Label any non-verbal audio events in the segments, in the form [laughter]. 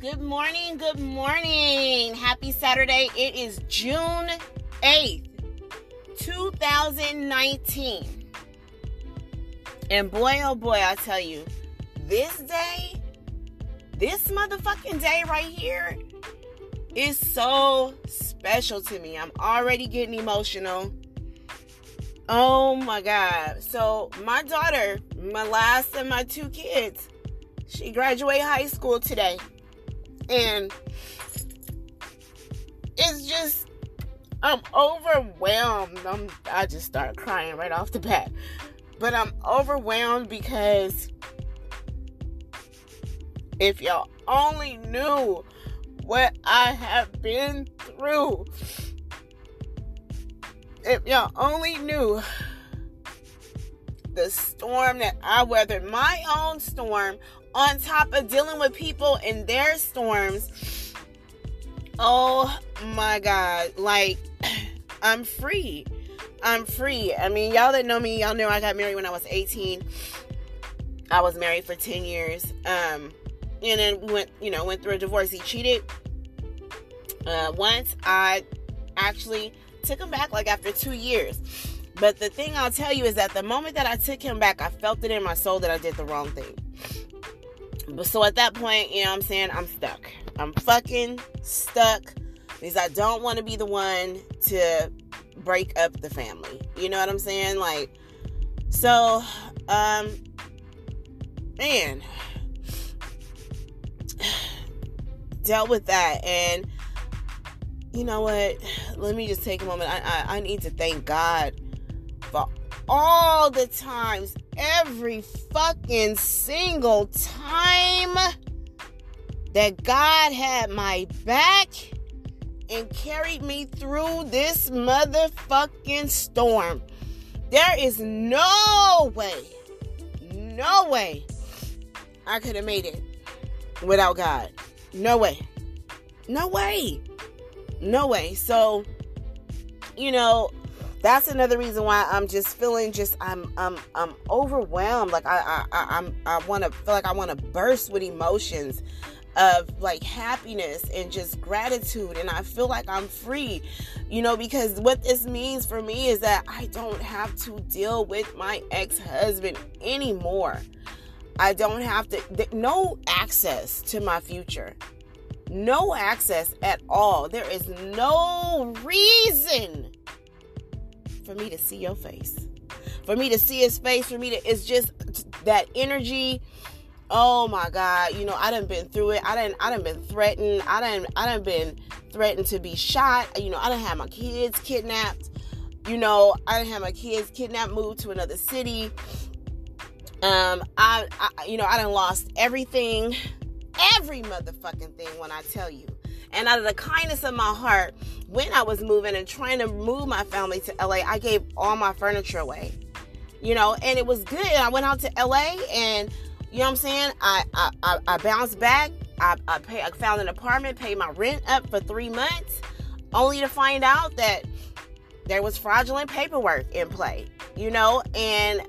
Good morning, good morning. Happy Saturday. It is June 8th, 2019. And boy, oh boy, I tell you, this day, this motherfucking day right here is so special to me. I'm already getting emotional. Oh my God. So, my daughter, my last of my two kids, she graduated high school today. And it's just, I'm overwhelmed. I'm, I just start crying right off the bat. But I'm overwhelmed because if y'all only knew what I have been through, if y'all only knew the storm that I weathered, my own storm, on top of dealing with people in their storms. Oh my God. Like, [clears throat] I'm free. I'm free. I mean, y'all that know me, y'all know I got married when I was 18. I was married for 10 years. Um, and then we went, you know, went through a divorce. He cheated. Uh, once I actually took him back like after two years. But the thing I'll tell you is that the moment that I took him back, I felt it in my soul that I did the wrong thing. So at that point, you know what I'm saying? I'm stuck. I'm fucking stuck because I don't want to be the one to break up the family. You know what I'm saying? Like, so, um, man, [sighs] dealt with that. And you know what? Let me just take a moment. I, I, I need to thank God for all the times, every fucking single time that God had my back and carried me through this motherfucking storm. There is no way, no way I could have made it without God. No way. No way. No way. So, you know, that's another reason why I'm just feeling just I'm I'm I'm overwhelmed. Like I I I'm I want to feel like I want to burst with emotions of like happiness and just gratitude and I feel like I'm free. You know, because what this means for me is that I don't have to deal with my ex-husband anymore. I don't have to no access to my future. No access at all. There is no reason for me to see your face. For me to see his face, for me to, it's just that energy. Oh my God. You know, I done been through it. I done, I done been threatened. I done, I done been threatened to be shot. You know, I done had my kids kidnapped. You know, I done had my kids kidnapped, moved to another city. Um, I, I, you know, I done lost everything, every motherfucking thing when I tell you. And out of the kindness of my heart, when I was moving and trying to move my family to LA, I gave all my furniture away. You know, and it was good. I went out to LA and you know what I'm saying? I I, I, I bounced back. I, I, pay, I found an apartment, paid my rent up for three months, only to find out that there was fraudulent paperwork in play, you know, and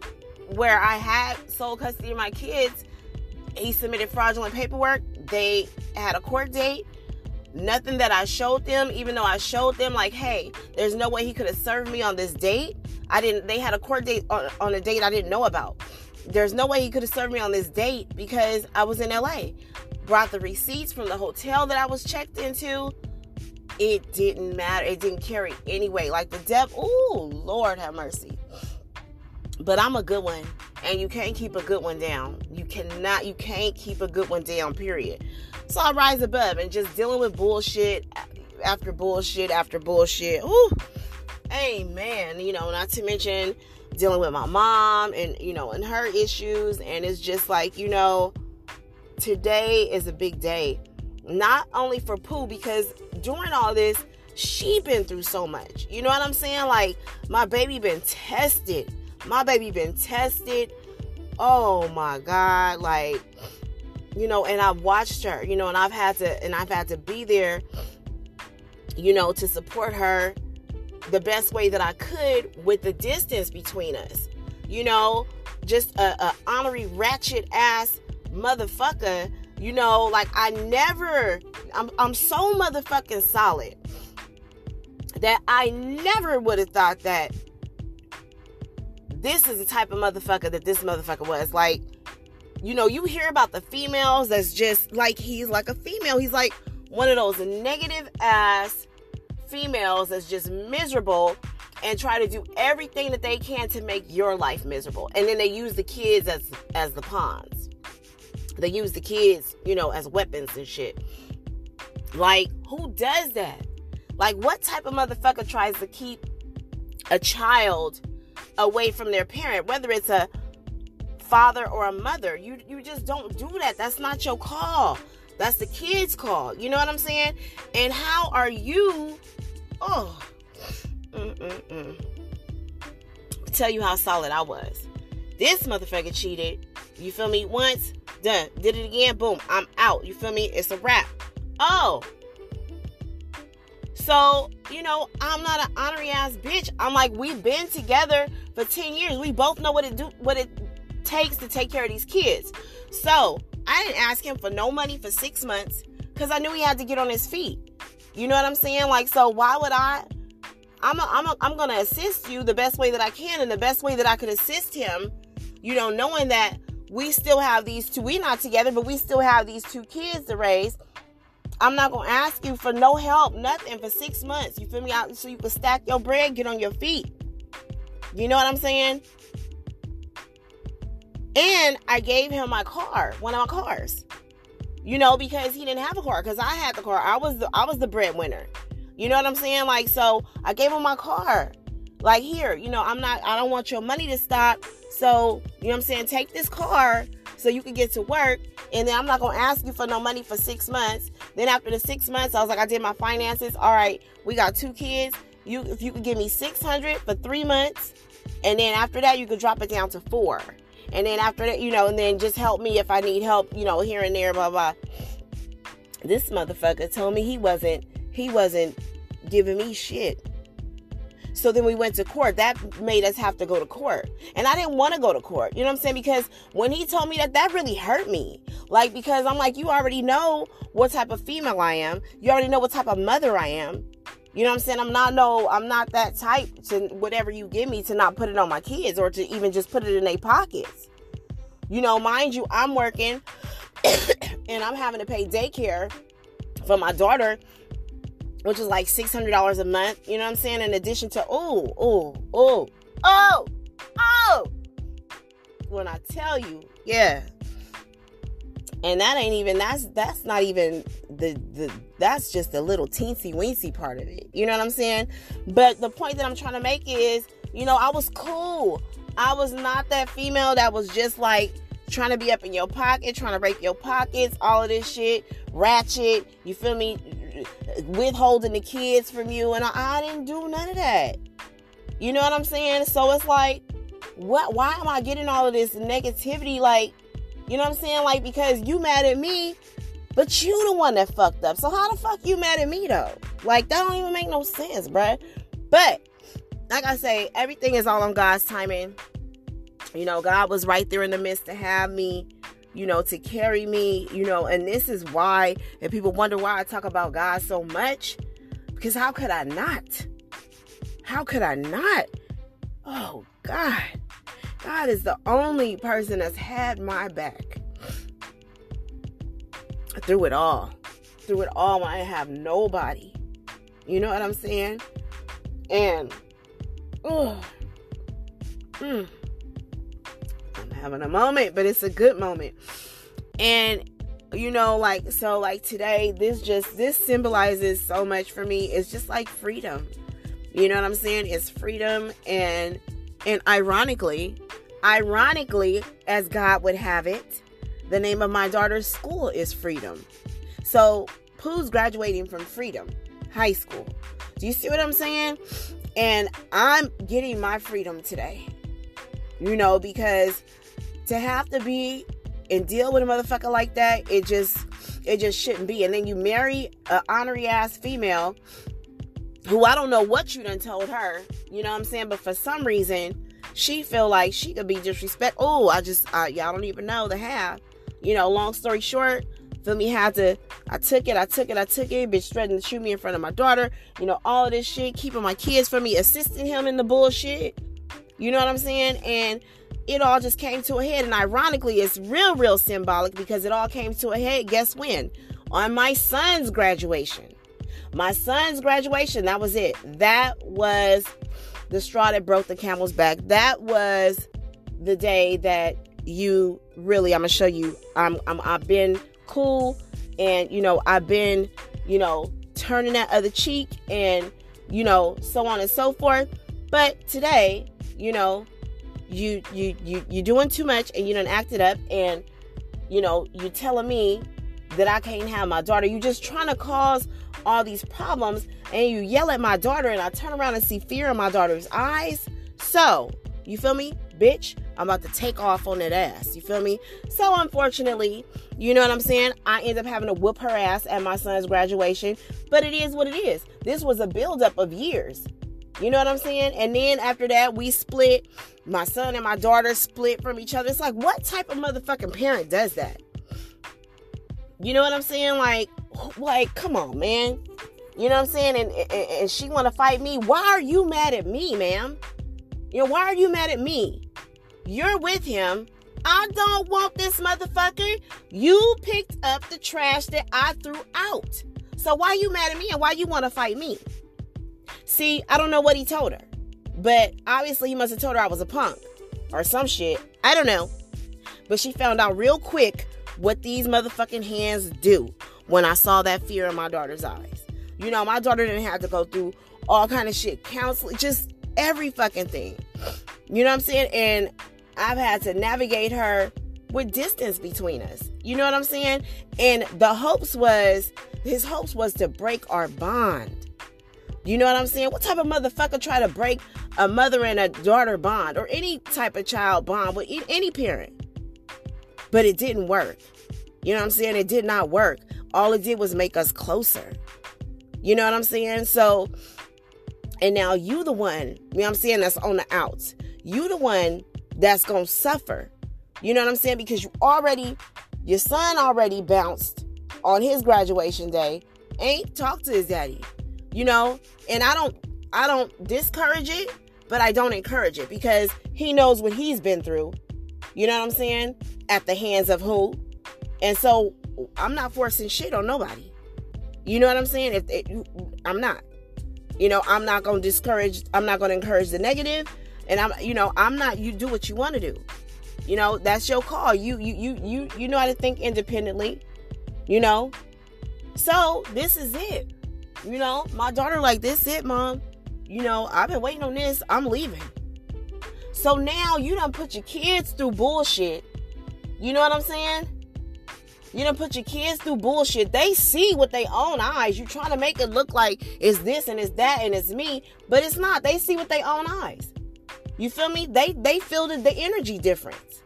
where I had sole custody of my kids, he submitted fraudulent paperwork. They had a court date nothing that I showed them, even though I showed them like, hey, there's no way he could have served me on this date. I didn't. They had a court date on, on a date I didn't know about. There's no way he could have served me on this date because I was in LA. Brought the receipts from the hotel that I was checked into. It didn't matter. It didn't carry anyway. Like the devil. Oh Lord, have mercy. But I'm a good one, and you can't keep a good one down. You cannot. You can't keep a good one down. Period. So I rise above and just dealing with bullshit after bullshit after bullshit. Ooh, amen. You know, not to mention dealing with my mom and, you know, and her issues. And it's just like, you know, today is a big day. Not only for Pooh, because during all this, she been through so much. You know what I'm saying? Like, my baby been tested. My baby been tested. Oh my God. Like, you know, and I've watched her, you know, and I've had to, and I've had to be there, you know, to support her the best way that I could with the distance between us. You know, just a, a honorary ratchet ass motherfucker You know, like I never, I'm, I'm so motherfucking solid that I never would have thought that this is the type of motherfucker that this motherfucker was. Like, you know, you hear about the females that's just like he's like a female. He's like one of those negative ass females that's just miserable and try to do everything that they can to make your life miserable. And then they use the kids as as the pawns. They use the kids, you know, as weapons and shit. Like, who does that? Like, what type of motherfucker tries to keep a child away from their parent, whether it's a father or a mother? You you just don't do that. That's not your call. That's the kid's call. You know what I'm saying? And how are you? Oh, Mm-mm-mm. Tell you how solid I was. This motherfucker cheated. You feel me? Once, done. Did it again, boom, I'm out. You feel me? It's a wrap. Oh. So, you know, I'm not an honorary ass bitch. I'm like, we've been together for 10 years. We both know what it do what it takes to take care of these kids. So I didn't ask him for no money for six months because I knew he had to get on his feet. You know what I'm saying? Like, so why would I I'm a, I'm a, I'm gonna assist you the best way that I can, and the best way that I could assist him, you know, knowing that we still have these two, we not together, but we still have these two kids to raise. I'm not gonna ask you for no help, nothing for six months. You feel me? Out so you can stack your bread, get on your feet. You know what I'm saying? And I gave him my car, one of my cars. You know, because he didn't have a car, because I had the car. I was the I was the breadwinner. You know what I'm saying? Like, so I gave him my car. Like, here, you know, I'm not, I don't want your money to stop. So, you know what I'm saying? Take this car so you can get to work. And then I'm not going to ask you for no money for six months. Then after the six months, I was like, I did my finances. All right, we got two kids. You, if you could give me 600 for three months. And then after that, you could drop it down to four. And then after that, you know, and then just help me if I need help, you know, here and there, blah, blah. This motherfucker told me he wasn't, he wasn't giving me shit. So then we went to court. That made us have to go to court. And I didn't want to go to court. You know what I'm saying? Because when he told me that, that really hurt me. Like, because I'm like, you already know what type of female I am. You already know what type of mother I am. You know what I'm saying? I'm not no, I'm not that type to whatever you give me to not put it on my kids or to even just put it in their pockets. You know, mind you, I'm working [coughs] and I'm having to pay daycare for my daughter which is like $600 a month. You know what I'm saying? In addition to, oh, oh, oh, oh, oh. When I tell you, yeah. And that ain't even that's that's not even the the that's just a little teensy weensy part of it. You know what I'm saying? But the point that I'm trying to make is, you know, I was cool. I was not that female that was just like trying to be up in your pocket, trying to break your pockets, all of this shit, ratchet. You feel me? withholding the kids from you, and I, I didn't do none of that. You know what I'm saying? So it's like, what? Why am I getting all of this negativity? Like, you know what I'm saying? Like because you mad at me, but you the one that fucked up. So how the fuck you mad at me though? Like that don't even make no sense, bruh. But like I say, everything is all on God's timing. You know, God was right there in the midst to have me you know, to carry me, you know, and this is why, and people wonder why I talk about God so much, because how could I not? How could I not? Oh, God. God is the only person that's had my back through it all. Through it all, I have nobody. You know what I'm saying? And, oh, mm, I'm having a moment, but it's a good moment. And you know, like so like today, this just this symbolizes so much for me. It's just like freedom. You know what I'm saying? It's freedom and and ironically, ironically, as God would have it, the name of my daughter's school is Freedom. So Pooh's graduating from Freedom High School. Do you see what I'm saying? And I'm getting my freedom today. You know, because to have to be and deal with a motherfucker like that, it just it just shouldn't be. And then you marry an honorary ass female who I don't know what you done told her, you know what I'm saying? But for some reason, she feel like she could be disrespect. Oh, I just uh, y'all don't even know the half. You know, long story short, Feel me? Had to, I took it, I took it, I took it. Bitch threatened to shoot me in front of my daughter. You know, all of this shit, keeping my kids from me, assisting him in the bullshit. You know what I'm saying? And it all just came to a head. And ironically, it's real, real symbolic because it all came to a head. Guess when? On my son's graduation. My son's graduation, that was it. That was the straw that broke the camel's back. That was the day that you really, I'm gonna show you. I'm, I'm I've been cool, and you know I've been, you know, turning that other cheek, and you know so on and so forth. But today, you know, you you you you doing too much, and you don't act it up, and you know you telling me that I can't have my daughter. You just trying to cause all these problems, and you yell at my daughter, and I turn around and see fear in my daughter's eyes. So you feel me, bitch? I'm about to take off on that ass. You feel me? So unfortunately, you know what I'm saying? I end up having to whoop her ass at my son's graduation. But it is what it is. This was a buildup of years. You know what I'm saying? And then after that, we split. My son and my daughter split from each other. It's like, what type of motherfucking parent does that? You know what I'm saying? Like, like, come on, man. You know what I'm saying? And and, and she want to fight me. Why are you mad at me, ma'am? You know, why are you mad at me? You're with him. I don't want this motherfucker. You picked up the trash that I threw out. So why you mad at me and why you want to fight me? See, I don't know what he told her. But obviously he must have told her I was a punk or some shit. I don't know. But she found out real quick what these motherfucking hands do when I saw that fear in my daughter's eyes. You know, my daughter didn't have to go through all kind of shit, counseling, just every fucking thing. You know what I'm saying? And I've had to navigate her with distance between us. You know what I'm saying? And the hopes was his hopes was to break our bond. You know what I'm saying? What type of motherfucker try to break a mother and a daughter bond or any type of child bond with any parent? But it didn't work. You know what I'm saying? It did not work. All it did was make us closer. You know what I'm saying? So, and now you the one, you know what I'm saying, that's on the outs. You the one that's going to suffer. You know what I'm saying? Because you already, your son already bounced on his graduation day, ain't talked to his daddy, you know? And I don't, I don't discourage it, but I don't encourage it because he knows what he's been through. You know what I'm saying? At the hands of who? And so I'm not forcing shit on nobody. You know what I'm saying? If it, I'm not, you know, I'm not gonna discourage. I'm not gonna encourage the negative. And I'm, you know, I'm not. You do what you want to do. You know, that's your call. You, you, you, you, you know how to think independently. You know, so this is it. You know, my daughter like this. It, mom. You know, I've been waiting on this. I'm leaving. So now you don't put your kids through bullshit. You know what I'm saying? You don't put your kids through bullshit. They see with their own eyes. You're trying to make it look like it's this and it's that and it's me, but it's not. They see with their own eyes. You feel me? They they feel the, the energy difference.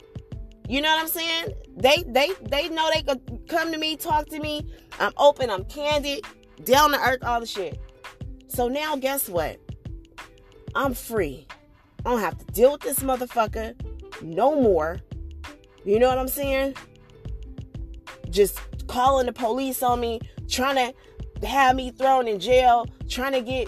You know what I'm saying? They they they know they could come to me, talk to me. I'm open, I'm candid, down to earth, all the shit. So now guess what? I'm free. I don't have to deal with this motherfucker no more. You know what I'm saying? Just calling the police on me, trying to have me thrown in jail, trying to get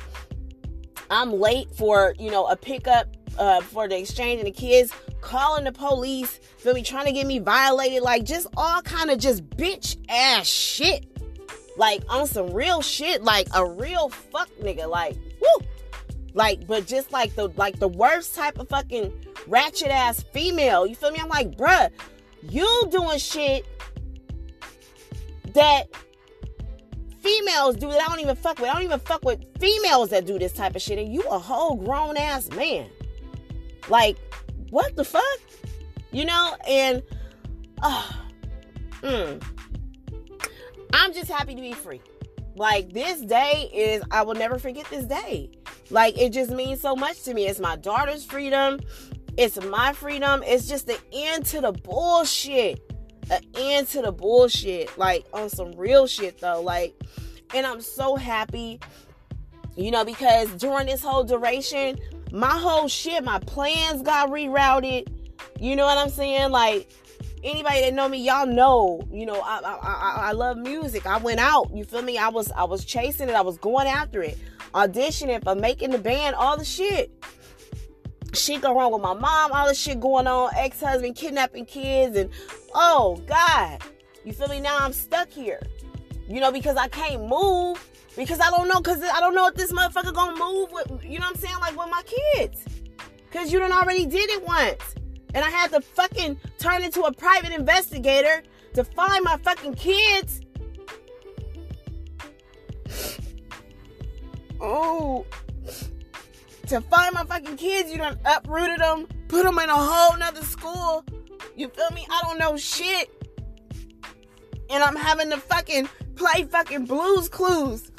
I'm late for, you know, a pickup uh, for the exchange and the kids calling the police, feel me, trying to get me violated, like just all kind of just bitch ass shit. Like on some real shit, like a real fuck nigga, like woo. Like, but just like the like the worst type of fucking ratchet ass female. You feel me? I'm like, bruh, you doing shit that females do that I don't even fuck with. I don't even fuck with females that do this type of shit. And you a whole grown ass man. Like, what the fuck? You know, and uh, [sighs] mm, I'm just happy to be free. Like this day is I will never forget this day. Like it just means so much to me. It's my daughter's freedom. It's my freedom. It's just the end to the bullshit. An end to the bullshit. Like on some real shit though. Like, and I'm so happy, you know, because during this whole duration, my whole shit, my plans got rerouted. You know what I'm saying? Like, anybody that know me, y'all know, you know, I, I, I, I love music. I went out, you feel me? I was, I was chasing it. I was going after it, auditioning for making the band, all the shit. Shit go wrong with my mom, all the shit going on, ex-husband kidnapping kids, and oh God, you feel me? Now I'm stuck here, you know, because I can't move because I don't know, because I don't know if this motherfucker gonna move with, you know what I'm saying, like with my kids. Because you done already did it once. And I had to fucking turn into a private investigator to find my fucking kids. Oh. To find my fucking kids, you done uprooted them, put them in a whole nother school. You feel me? I don't know shit. And I'm having to fucking play fucking Blue's Clues.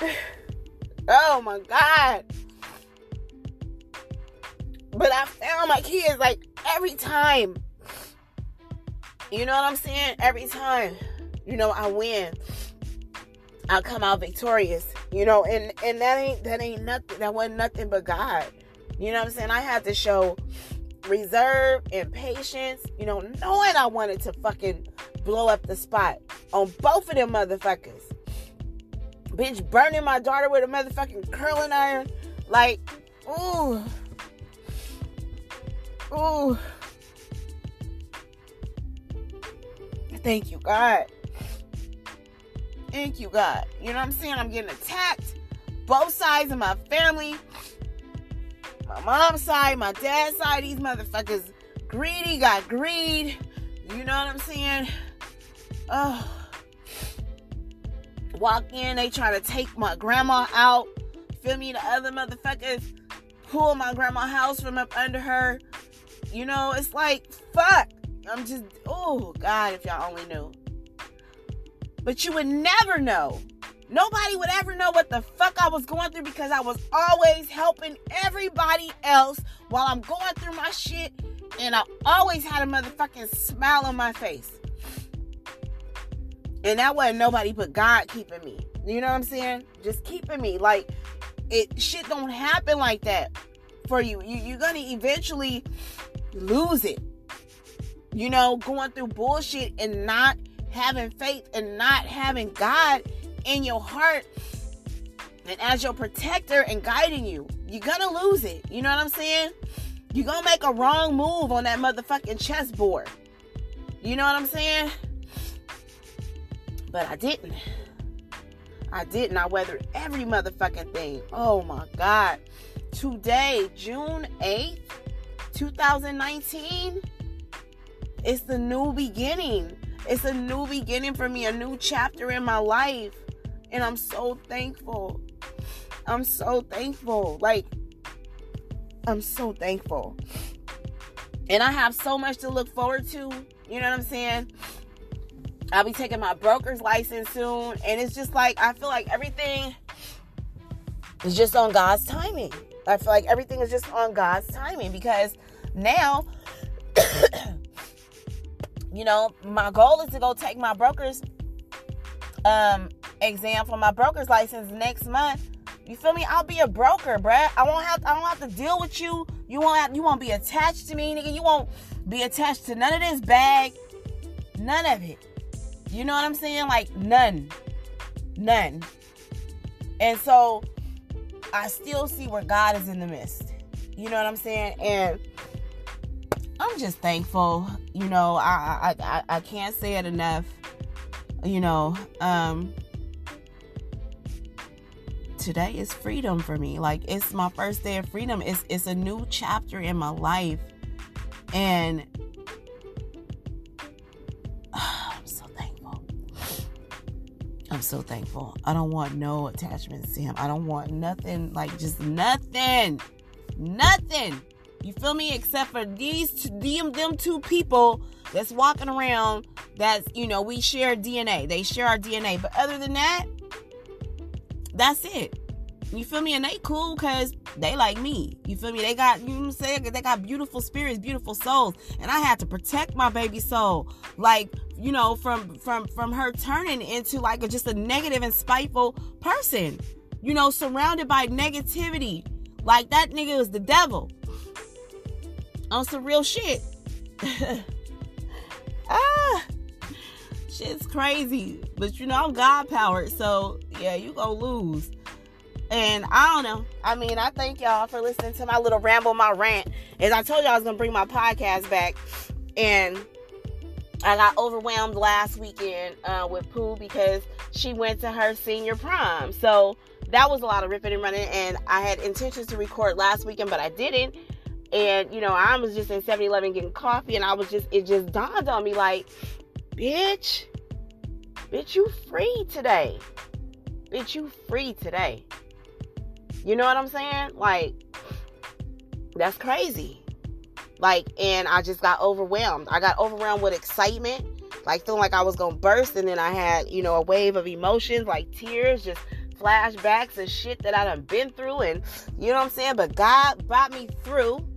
[sighs] oh my God. But I found my kids like every time. You know what I'm saying? Every time, you know, I win. I come out victorious. You know, and and that ain't that ain't nothing. That wasn't nothing but God. You know what I'm saying? I had to show reserve and patience. You know, knowing I wanted to fucking blow up the spot on both of them motherfuckers. Bitch burning my daughter with a motherfucking curling iron. Like, ooh. Ooh. Thank you, God. Thank you, God. You know what I'm saying? I'm getting attacked. Both sides of my family. My mom's side, my dad's side, these motherfuckers greedy, got greed. You know what I'm saying? Oh. Walk in, they try to take my grandma out. Feel me? The other motherfuckers pull my grandma house from up under her. You know, it's like, fuck. I'm just, oh, God, if y'all only knew. But you would never know. Nobody would ever know what the fuck I was going through because I was always helping everybody else while I'm going through my shit. And I always had a motherfucking smile on my face. And that wasn't nobody but God keeping me. You know what I'm saying? Just keeping me. Like, it shit don't happen like that for you. you you're gonna eventually lose it. You know, going through bullshit and not having faith and not having God in your heart and as your protector and guiding you. You're gonna lose it. You know what I'm saying? You're gonna make a wrong move on that motherfucking chessboard. You know what I'm saying? But I didn't. I didn't. I weathered every motherfucking thing. Oh my God. Today, June 8th, 2019, it's the new beginning. It's a new beginning for me, a new chapter in my life. And I'm so thankful. I'm so thankful. Like, I'm so thankful. And I have so much to look forward to. You know what I'm saying? I'll be taking my broker's license soon. And it's just like, I feel like everything is just on God's timing. I feel like everything is just on God's timing because now, [coughs] you know, my goal is to go take my broker's um, exam for my broker's license next month. You feel me? I'll be a broker, bruh. I won't have I don't have to deal with you. You won't have, you won't be attached to me, nigga. You won't be attached to none of this bag. None of it. You know what I'm saying? Like none. None. And so I still see where God is in the midst. You know what I'm saying? And I'm just thankful. You know, I I I, I can't say it enough. You know, um today is freedom for me. Like it's my first day of freedom. It's it's a new chapter in my life. And [sighs] I'm so thankful. I'm so thankful. I don't want no attachments to him. I don't want nothing, like just nothing. Nothing. You feel me? Except for these them, them two people that's walking around that's, you know, we share DNA. They share our DNA. But other than that, that's it. You feel me? And they cool because they like me. You feel me? They got, you know what I'm saying? They got beautiful spirits, beautiful souls. And I had to protect my baby soul. Like, you know, from from from her turning into like a, just a negative and spiteful person. You know, surrounded by negativity. Like that nigga is the devil. On some real shit. [laughs] ah, shit's crazy. But you know, I'm God powered. So, yeah, you gonna lose. And I don't know. I mean, I thank y'all for listening to my little ramble, my rant. As I told y'all, I was gonna bring my podcast back, and I got overwhelmed last weekend uh, with Pooh because she went to her senior prom. So that was a lot of ripping and running. And I had intentions to record last weekend, but I didn't. And you know, I was just in 7-Eleven getting coffee, and I was just it just dawned on me like, bitch, bitch, you free today, bitch, you free today. You know what I'm saying? Like, that's crazy. Like, and I just got overwhelmed. I got overwhelmed with excitement, like feeling like I was gonna burst, and then I had, you know, a wave of emotions, like tears, just flashbacks and shit that I done been through, and you know what I'm saying? But God brought me through.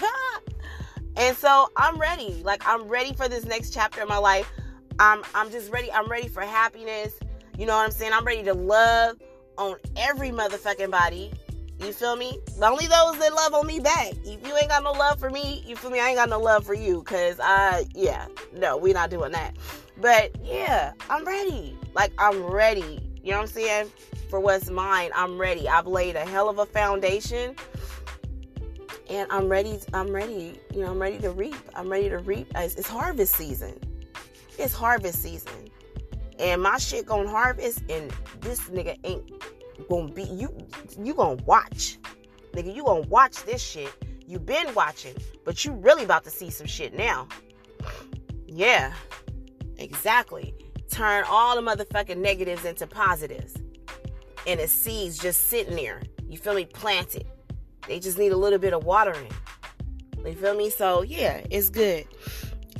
[laughs] and so I'm ready. Like I'm ready for this next chapter of my life. I'm I'm just ready. I'm ready for happiness. You know what I'm saying? I'm ready to love on every motherfucking body. You feel me? Only those that love on me back. If you ain't got no love for me, you feel me? I ain't got no love for you. Cause I, yeah, no, we not doing that. But yeah, I'm ready. Like I'm ready. You know what I'm saying? For what's mine, I'm ready. I've laid a hell of a foundation. And I'm ready. I'm ready. You know, I'm ready to reap. I'm ready to reap. It's, it's harvest season. It's harvest season and my shit gonna harvest and this nigga ain't gonna be you you gonna watch nigga you gonna watch this shit you been watching but you really about to see some shit now yeah exactly turn all the motherfucking negatives into positives and the seeds just sitting there you feel me planted they just need a little bit of watering you feel me so yeah it's good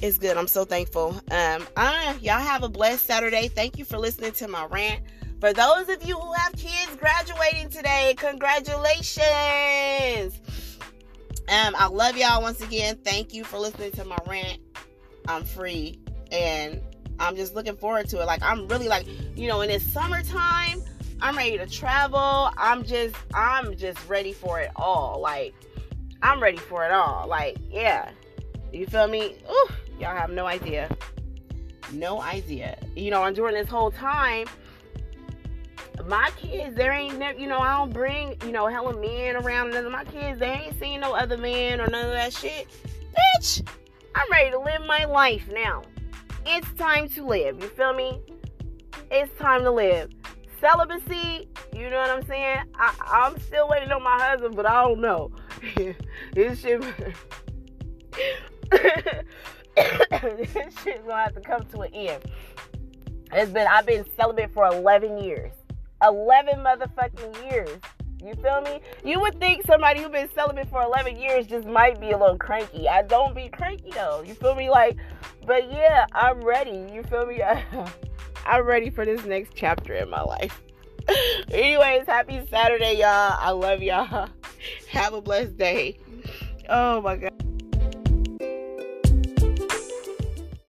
it's good. I'm so thankful. Um, I, y'all have a blessed Saturday. Thank you for listening to my rant. For those of you who have kids graduating today, congratulations. Um, I love y'all once again. Thank you for listening to my rant. I'm free and I'm just looking forward to it. Like I'm really like, you know, in this summertime, I'm ready to travel. I'm just I'm just ready for it all. Like I'm ready for it all. Like, yeah. You feel me? Ooh. Y'all have no idea. No idea. You know, and during this whole time, my kids, there ain't never, you know, I don't bring, you know, hella men around. None of my kids, they ain't seen no other man or none of that shit. Bitch, I'm ready to live my life now. It's time to live. You feel me? It's time to live. Celibacy, you know what I'm saying? I, I'm still waiting on my husband, but I don't know. [laughs] this shit. [coughs] this shit's gonna have to come to an end. It's been I've been celibate for 11 years. 11 motherfucking years. You feel me? You would think somebody who's been celibate for 11 years just might be a little cranky. I don't be cranky though. You feel me? Like, but yeah, I'm ready. You feel me? [laughs] I'm ready for this next chapter in my life. [laughs] Anyways, happy Saturday, y'all. I love y'all. [laughs] Have a blessed day. Oh my God.